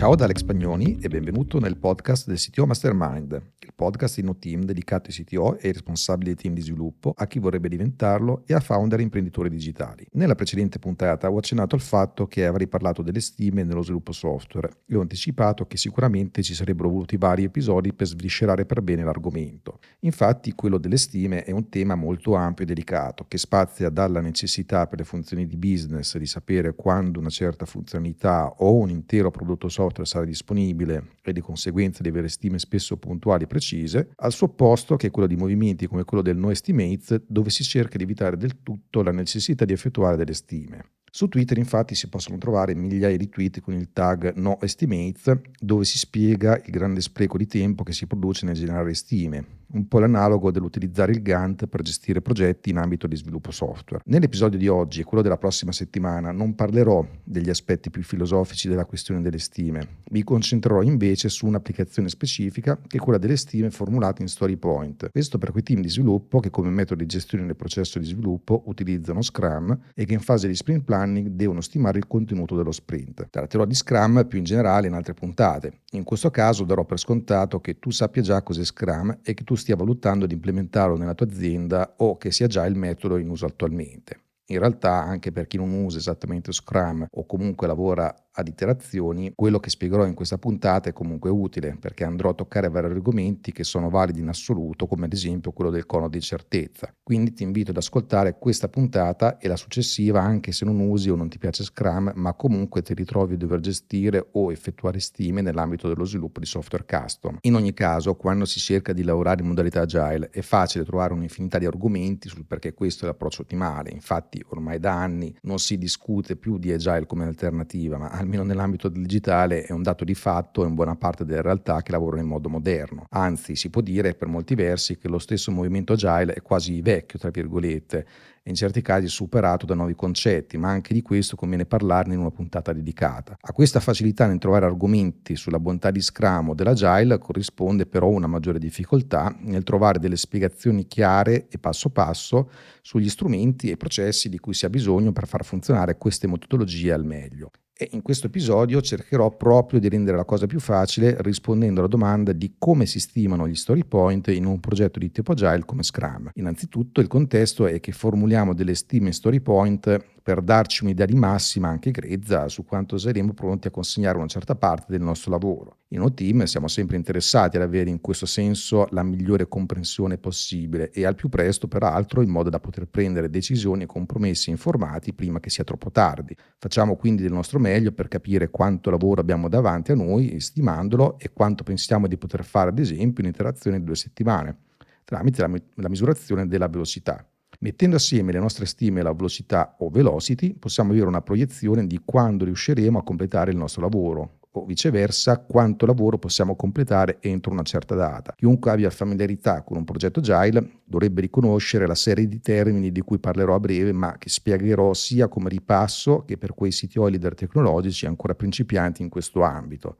Ciao da Alex Pagnoni e benvenuto nel podcast del CTO Mastermind, il podcast in team dedicato ai CTO e ai responsabili dei team di sviluppo, a chi vorrebbe diventarlo e a founder e imprenditori digitali. Nella precedente puntata ho accennato al fatto che avrei parlato delle stime nello sviluppo software e ho anticipato che sicuramente ci sarebbero voluti vari episodi per sviscerare per bene l'argomento. Infatti quello delle stime è un tema molto ampio e delicato che spazia dalla necessità per le funzioni di business di sapere quando una certa funzionalità o un intero prodotto software software sarà disponibile e di conseguenza di avere stime spesso puntuali e precise, al suo opposto che è quello di movimenti come quello del no estimates dove si cerca di evitare del tutto la necessità di effettuare delle stime. Su Twitter infatti si possono trovare migliaia di tweet con il tag NoEstimates dove si spiega il grande spreco di tempo che si produce nel generare stime, un po' l'analogo dell'utilizzare il Gantt per gestire progetti in ambito di sviluppo software. Nell'episodio di oggi e quello della prossima settimana non parlerò degli aspetti più filosofici della questione delle stime, mi concentrerò invece su un'applicazione specifica che è quella delle stime formulate in story point. Questo per quei team di sviluppo che come metodo di gestione del processo di sviluppo utilizzano Scrum e che in fase di sprint planning devono stimare il contenuto dello sprint. Tratterò di Scrum più in generale in altre puntate. In questo caso darò per scontato che tu sappia già cos'è Scrum e che tu stia valutando di implementarlo nella tua azienda o che sia già il metodo in uso attualmente. In realtà anche per chi non usa esattamente Scrum o comunque lavora ad iterazioni, quello che spiegherò in questa puntata è comunque utile perché andrò a toccare vari argomenti che sono validi in assoluto, come ad esempio quello del cono di certezza. Quindi ti invito ad ascoltare questa puntata e la successiva anche se non usi o non ti piace Scrum, ma comunque ti ritrovi a dover gestire o effettuare stime nell'ambito dello sviluppo di software custom. In ogni caso, quando si cerca di lavorare in modalità agile, è facile trovare un'infinità di argomenti sul perché questo è l'approccio ottimale. Infatti, ormai da anni non si discute più di agile come alternativa, ma almeno nell'ambito del digitale è un dato di fatto in buona parte delle realtà che lavorano in modo moderno. Anzi, si può dire per molti versi che lo stesso movimento agile è quasi vecchio, tra virgolette, e in certi casi superato da nuovi concetti, ma anche di questo conviene parlarne in una puntata dedicata. A questa facilità nel trovare argomenti sulla bontà di Scrum o dell'Agile corrisponde però una maggiore difficoltà nel trovare delle spiegazioni chiare e passo passo sugli strumenti e processi di cui si ha bisogno per far funzionare queste metodologie al meglio. E in questo episodio cercherò proprio di rendere la cosa più facile rispondendo alla domanda di come si stimano gli story point in un progetto di tipo agile come Scrum. Innanzitutto il contesto è che formuliamo delle stime story point per darci un'idea di massima, anche grezza, su quanto saremo pronti a consegnare una certa parte del nostro lavoro. In team siamo sempre interessati ad avere in questo senso la migliore comprensione possibile e al più presto, peraltro, in modo da poter prendere decisioni e compromessi informati prima che sia troppo tardi. Facciamo quindi del nostro meglio per capire quanto lavoro abbiamo davanti a noi, stimandolo, e quanto pensiamo di poter fare, ad esempio, in interazione di due settimane, tramite la, la misurazione della velocità. Mettendo assieme le nostre stime la velocità o velocity, possiamo avere una proiezione di quando riusciremo a completare il nostro lavoro, o viceversa quanto lavoro possiamo completare entro una certa data. Chiunque abbia familiarità con un progetto Agile dovrebbe riconoscere la serie di termini di cui parlerò a breve, ma che spiegherò sia come ripasso che per quei CTO e leader tecnologici ancora principianti in questo ambito.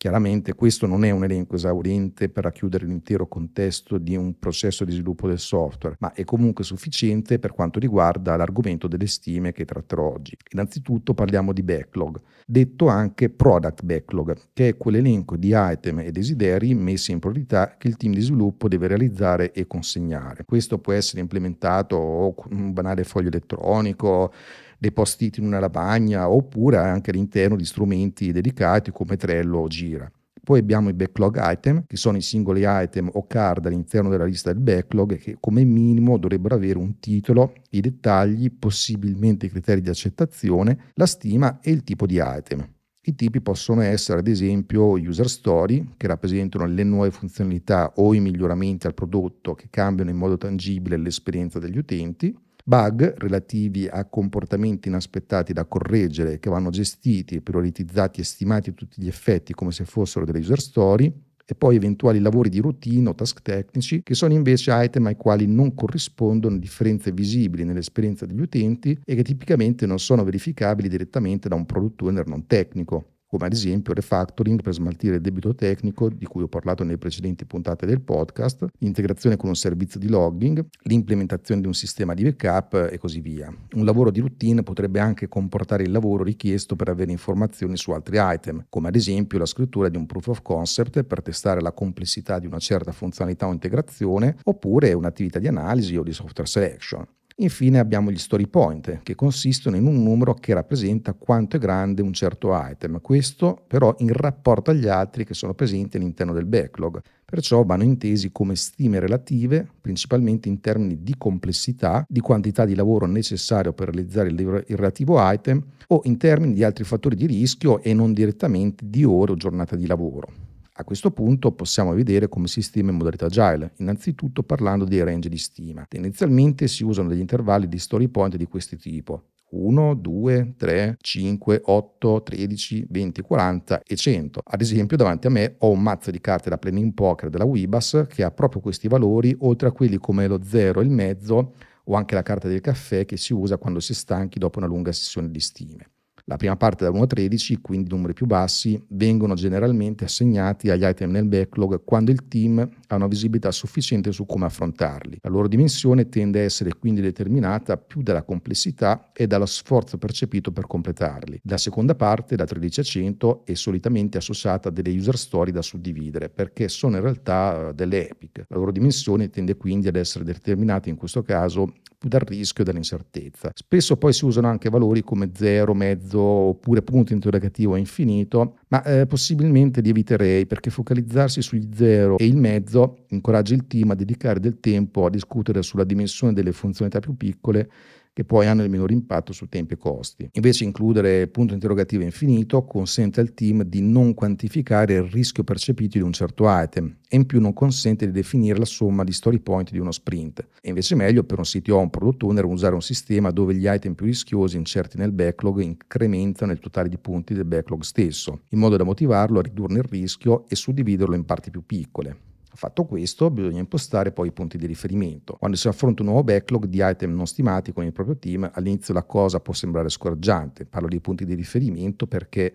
Chiaramente questo non è un elenco esauriente per racchiudere l'intero contesto di un processo di sviluppo del software, ma è comunque sufficiente per quanto riguarda l'argomento delle stime che tratterò oggi. Innanzitutto parliamo di backlog, detto anche product backlog, che è quell'elenco di item e desideri messi in priorità che il team di sviluppo deve realizzare e consegnare. Questo può essere implementato con un banale foglio elettronico, depositi in una lavagna oppure anche all'interno di strumenti dedicati come Trello o Gira. Poi abbiamo i backlog item, che sono i singoli item o card all'interno della lista del backlog che come minimo dovrebbero avere un titolo, i dettagli, possibilmente i criteri di accettazione, la stima e il tipo di item. I tipi possono essere ad esempio user story, che rappresentano le nuove funzionalità o i miglioramenti al prodotto che cambiano in modo tangibile l'esperienza degli utenti, bug relativi a comportamenti inaspettati da correggere che vanno gestiti, prioritizzati e stimati a tutti gli effetti come se fossero delle user story, e poi eventuali lavori di routine o task tecnici che sono invece item ai quali non corrispondono differenze visibili nell'esperienza degli utenti e che tipicamente non sono verificabili direttamente da un product owner non tecnico come ad esempio refactoring per smaltire il debito tecnico di cui ho parlato nelle precedenti puntate del podcast, l'integrazione con un servizio di logging, l'implementazione di un sistema di backup e così via. Un lavoro di routine potrebbe anche comportare il lavoro richiesto per avere informazioni su altri item, come ad esempio la scrittura di un proof of concept per testare la complessità di una certa funzionalità o integrazione, oppure un'attività di analisi o di software selection. Infine abbiamo gli story point, che consistono in un numero che rappresenta quanto è grande un certo item, questo però in rapporto agli altri che sono presenti all'interno del backlog. Perciò vanno intesi come stime relative, principalmente in termini di complessità, di quantità di lavoro necessario per realizzare il relativo item o in termini di altri fattori di rischio e non direttamente di ore o giornata di lavoro. A questo punto possiamo vedere come si stima in modalità agile, innanzitutto parlando dei range di stima. Tendenzialmente si usano degli intervalli di story point di questo tipo, 1, 2, 3, 5, 8, 13, 20, 40 e 100. Ad esempio davanti a me ho un mazzo di carte da planning poker della Weebus che ha proprio questi valori, oltre a quelli come lo 0 e il mezzo o anche la carta del caffè che si usa quando si è stanchi dopo una lunga sessione di stime. La prima parte da 1 a 13, quindi numeri più bassi, vengono generalmente assegnati agli item nel backlog quando il team ha una visibilità sufficiente su come affrontarli. La loro dimensione tende a essere quindi determinata più dalla complessità e dallo sforzo percepito per completarli. La seconda parte, da 13 a 100, è solitamente associata a delle user story da suddividere, perché sono in realtà eh, delle epic. La loro dimensione tende quindi ad essere determinata in questo caso dal rischio e dall'incertezza. Spesso poi si usano anche valori come 0, mezzo oppure punto interrogativo infinito, ma eh, possibilmente li eviterei perché focalizzarsi sugli 0 e il mezzo incoraggia il team a dedicare del tempo a discutere sulla dimensione delle funzionalità più piccole che poi hanno il minore impatto su tempi e costi. Invece includere punto interrogativo infinito consente al team di non quantificare il rischio percepito di un certo item e in più non consente di definire la somma di story point di uno sprint. È invece meglio per un CTO o un product owner usare un sistema dove gli item più rischiosi incerti nel backlog incrementano il totale di punti del backlog stesso, in modo da motivarlo a ridurne il rischio e suddividerlo in parti più piccole. Fatto questo, bisogna impostare poi i punti di riferimento. Quando si affronta un nuovo backlog di item non stimati con il proprio team, all'inizio la cosa può sembrare scoraggiante. Parlo di punti di riferimento perché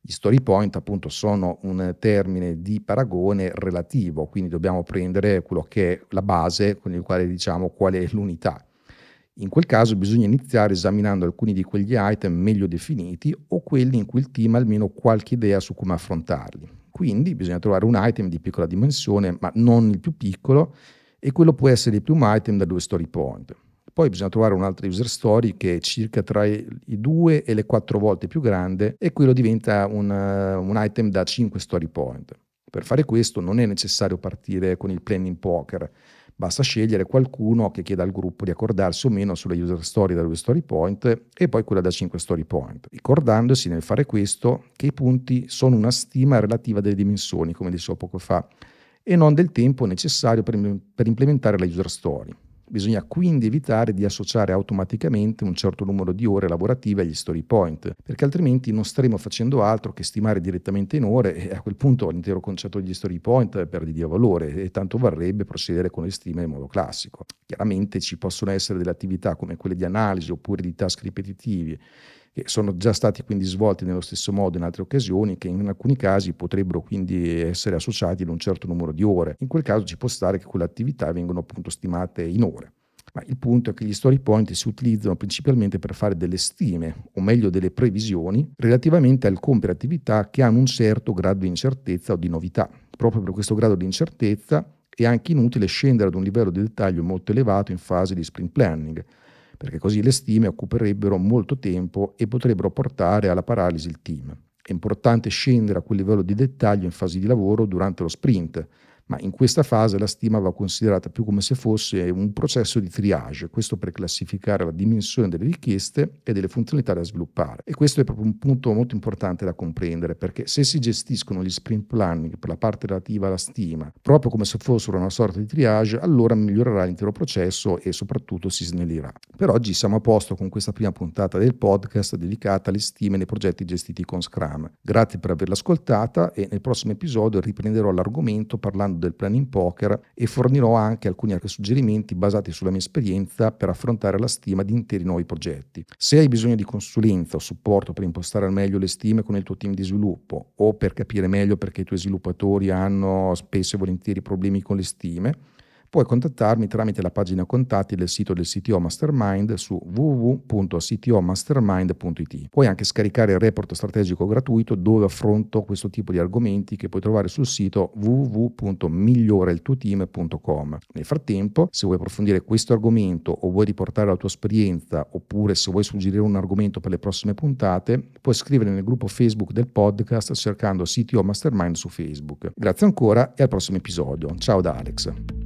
gli story point appunto sono un termine di paragone relativo, quindi dobbiamo prendere quello che è la base con il quale diciamo qual è l'unità. In quel caso bisogna iniziare esaminando alcuni di quegli item meglio definiti o quelli in cui il team ha almeno qualche idea su come affrontarli. Quindi bisogna trovare un item di piccola dimensione, ma non il più piccolo, e quello può essere il primo item da due story point. Poi bisogna trovare un'altra user story che è circa tra i due e le quattro volte più grande e quello diventa un, uh, un item da 5 story point. Per fare questo non è necessario partire con il planning poker, Basta scegliere qualcuno che chieda al gruppo di accordarsi o meno sulla user story da 2 story point e poi quella da 5 story point, ricordandosi nel fare questo che i punti sono una stima relativa delle dimensioni, come dicevo poco fa, e non del tempo necessario per, per implementare la user story. Bisogna quindi evitare di associare automaticamente un certo numero di ore lavorative agli story point, perché altrimenti non staremo facendo altro che stimare direttamente in ore e a quel punto l'intero concetto degli story point perde di valore e tanto varrebbe procedere con le stime in modo classico. Chiaramente ci possono essere delle attività come quelle di analisi oppure di task ripetitivi che sono già stati quindi svolti nello stesso modo in altre occasioni, che in alcuni casi potrebbero quindi essere associati ad un certo numero di ore. In quel caso ci può stare che quelle attività vengano appunto stimate in ore. Ma il punto è che gli story point si utilizzano principalmente per fare delle stime, o meglio delle previsioni, relativamente al compiere attività che hanno un certo grado di incertezza o di novità. Proprio per questo grado di incertezza è anche inutile scendere ad un livello di dettaglio molto elevato in fase di sprint planning, perché così le stime occuperebbero molto tempo e potrebbero portare alla paralisi il team. È importante scendere a quel livello di dettaglio in fase di lavoro durante lo sprint, ma in questa fase la stima va considerata più come se fosse un processo di triage, questo per classificare la dimensione delle richieste e delle funzionalità da sviluppare. E questo è proprio un punto molto importante da comprendere, perché se si gestiscono gli sprint planning per la parte relativa alla stima, proprio come se fossero una sorta di triage, allora migliorerà l'intero processo e soprattutto si snellirà. Per oggi siamo a posto con questa prima puntata del podcast dedicata alle stime nei progetti gestiti con Scrum. Grazie per averla ascoltata e nel prossimo episodio riprenderò l'argomento parlando parlando del planning poker e fornirò anche alcuni suggerimenti basati sulla mia esperienza per affrontare la stima di interi nuovi progetti. Se hai bisogno di consulenza o supporto per impostare al meglio le stime con il tuo team di sviluppo o per capire meglio perché i tuoi sviluppatori hanno spesso e volentieri problemi con le stime, puoi contattarmi tramite la pagina contatti del sito del CTO Mastermind su www.ctomastermind.it. Puoi anche scaricare il report strategico gratuito dove affronto questo tipo di argomenti che puoi trovare sul sito www.migliorailtuoteam.com. Nel frattempo, se vuoi approfondire questo argomento o vuoi riportare la tua esperienza oppure se vuoi suggerire un argomento per le prossime puntate, puoi scrivere nel gruppo Facebook del podcast cercando CTO Mastermind su Facebook. Grazie ancora e al prossimo episodio. Ciao da Alex.